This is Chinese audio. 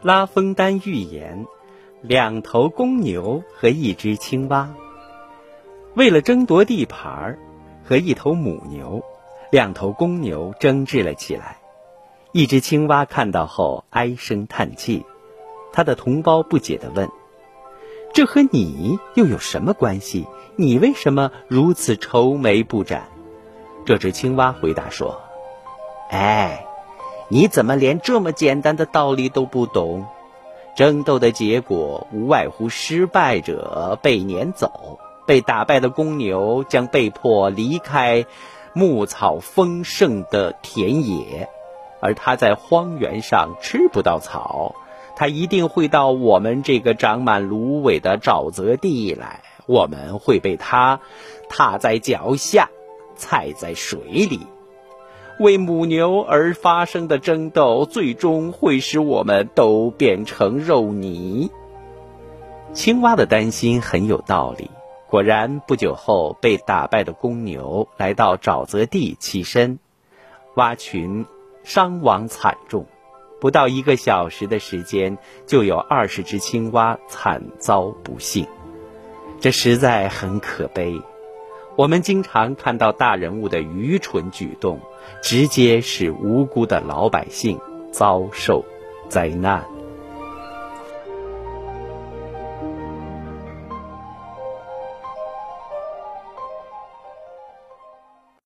拉封丹预言，两头公牛和一只青蛙，为了争夺地盘儿和一头母牛，两头公牛争执了起来。一只青蛙看到后唉声叹气，他的同胞不解地问：“这和你又有什么关系？你为什么如此愁眉不展？”这只青蛙回答说：“哎。”你怎么连这么简单的道理都不懂？争斗的结果无外乎失败者被撵走，被打败的公牛将被迫离开牧草丰盛的田野，而它在荒原上吃不到草，它一定会到我们这个长满芦苇的沼泽地来，我们会被它踏在脚下，踩在水里。为母牛而发生的争斗，最终会使我们都变成肉泥。青蛙的担心很有道理。果然，不久后被打败的公牛来到沼泽地栖身，蛙群伤亡惨重。不到一个小时的时间，就有二十只青蛙惨遭不幸。这实在很可悲。我们经常看到大人物的愚蠢举动，直接使无辜的老百姓遭受灾难。